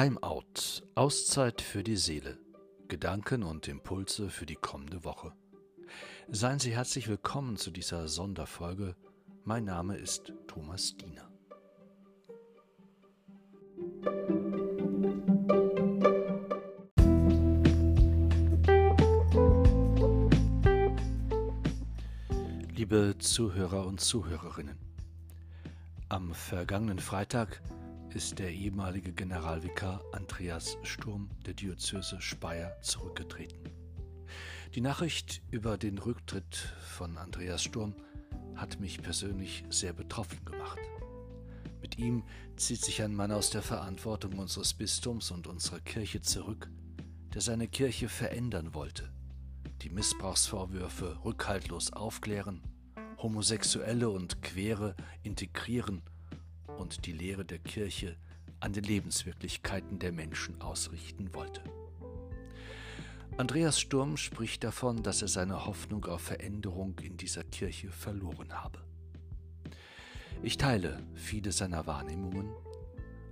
Timeout, Auszeit für die Seele, Gedanken und Impulse für die kommende Woche. Seien Sie herzlich willkommen zu dieser Sonderfolge. Mein Name ist Thomas Diener. Liebe Zuhörer und Zuhörerinnen, am vergangenen Freitag ist der ehemalige Generalvikar Andreas Sturm der Diözese Speyer zurückgetreten. Die Nachricht über den Rücktritt von Andreas Sturm hat mich persönlich sehr betroffen gemacht. Mit ihm zieht sich ein Mann aus der Verantwortung unseres Bistums und unserer Kirche zurück, der seine Kirche verändern wollte, die Missbrauchsvorwürfe rückhaltlos aufklären Homosexuelle und Quere integrieren und die Lehre der Kirche an den Lebenswirklichkeiten der Menschen ausrichten wollte. Andreas Sturm spricht davon, dass er seine Hoffnung auf Veränderung in dieser Kirche verloren habe. Ich teile viele seiner Wahrnehmungen.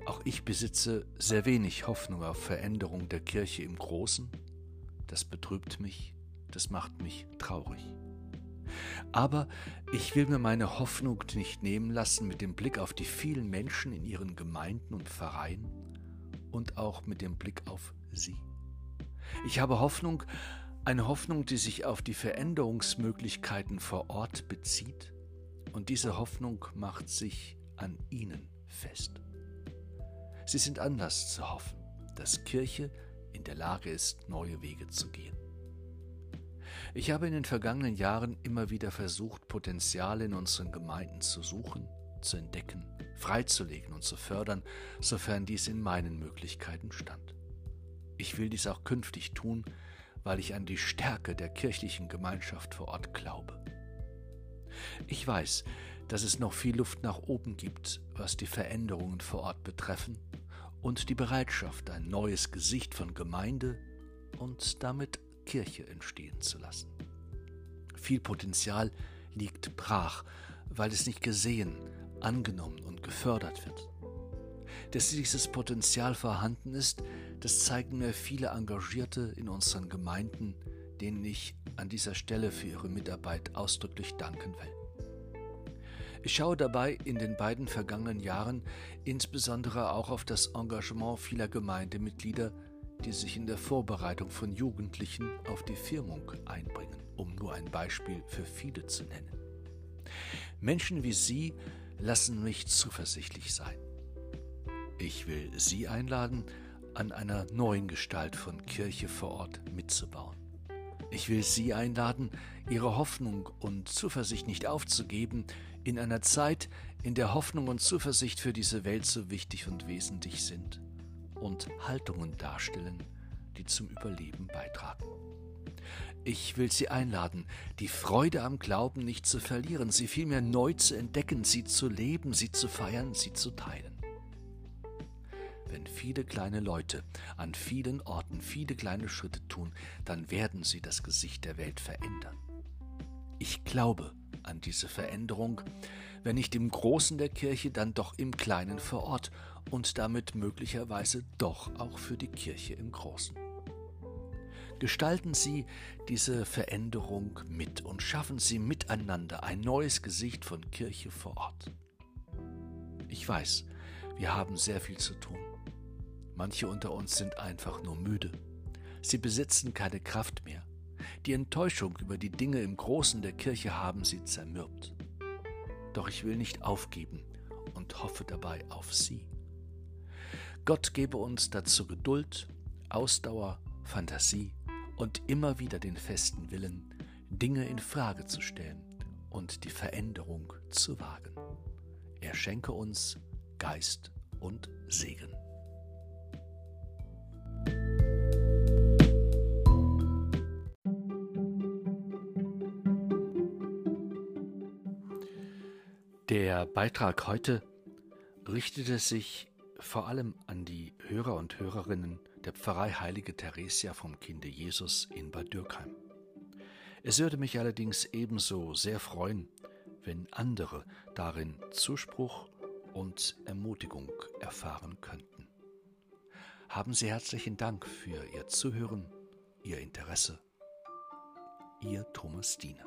Auch ich besitze sehr wenig Hoffnung auf Veränderung der Kirche im Großen. Das betrübt mich, das macht mich traurig. Aber ich will mir meine Hoffnung nicht nehmen lassen mit dem Blick auf die vielen Menschen in ihren Gemeinden und Vereinen und auch mit dem Blick auf sie. Ich habe Hoffnung, eine Hoffnung, die sich auf die Veränderungsmöglichkeiten vor Ort bezieht, und diese Hoffnung macht sich an ihnen fest. Sie sind anders zu hoffen, dass Kirche in der Lage ist, neue Wege zu gehen. Ich habe in den vergangenen Jahren immer wieder versucht, Potenziale in unseren Gemeinden zu suchen, zu entdecken, freizulegen und zu fördern, sofern dies in meinen Möglichkeiten stand. Ich will dies auch künftig tun, weil ich an die Stärke der kirchlichen Gemeinschaft vor Ort glaube. Ich weiß, dass es noch viel Luft nach oben gibt, was die Veränderungen vor Ort betreffen und die Bereitschaft, ein neues Gesicht von Gemeinde und damit Kirche entstehen zu lassen. Viel Potenzial liegt brach, weil es nicht gesehen, angenommen und gefördert wird. Dass dieses Potenzial vorhanden ist, das zeigen mir viele Engagierte in unseren Gemeinden, denen ich an dieser Stelle für ihre Mitarbeit ausdrücklich danken will. Ich schaue dabei in den beiden vergangenen Jahren insbesondere auch auf das Engagement vieler Gemeindemitglieder, die sich in der Vorbereitung von Jugendlichen auf die Firmung einbringen, um nur ein Beispiel für viele zu nennen. Menschen wie Sie lassen mich zuversichtlich sein. Ich will Sie einladen, an einer neuen Gestalt von Kirche vor Ort mitzubauen. Ich will Sie einladen, Ihre Hoffnung und Zuversicht nicht aufzugeben in einer Zeit, in der Hoffnung und Zuversicht für diese Welt so wichtig und wesentlich sind und Haltungen darstellen, die zum Überleben beitragen. Ich will Sie einladen, die Freude am Glauben nicht zu verlieren, sie vielmehr neu zu entdecken, sie zu leben, sie zu feiern, sie zu teilen. Wenn viele kleine Leute an vielen Orten viele kleine Schritte tun, dann werden sie das Gesicht der Welt verändern. Ich glaube an diese Veränderung, wenn nicht im Großen der Kirche, dann doch im Kleinen vor Ort und damit möglicherweise doch auch für die Kirche im Großen. Gestalten Sie diese Veränderung mit und schaffen Sie miteinander ein neues Gesicht von Kirche vor Ort. Ich weiß, wir haben sehr viel zu tun. Manche unter uns sind einfach nur müde. Sie besitzen keine Kraft mehr. Die Enttäuschung über die Dinge im Großen der Kirche haben sie zermürbt. Doch ich will nicht aufgeben und hoffe dabei auf Sie. Gott gebe uns dazu Geduld, Ausdauer, Fantasie und immer wieder den festen Willen, Dinge in Frage zu stellen und die Veränderung zu wagen. Er schenke uns Geist und Segen. Der Beitrag heute richtete sich vor allem an die Hörer und Hörerinnen der Pfarrei Heilige Theresia vom Kinde Jesus in Bad Dürkheim. Es würde mich allerdings ebenso sehr freuen, wenn andere darin Zuspruch und Ermutigung erfahren könnten. Haben Sie herzlichen Dank für Ihr Zuhören, Ihr Interesse. Ihr Thomas Diener.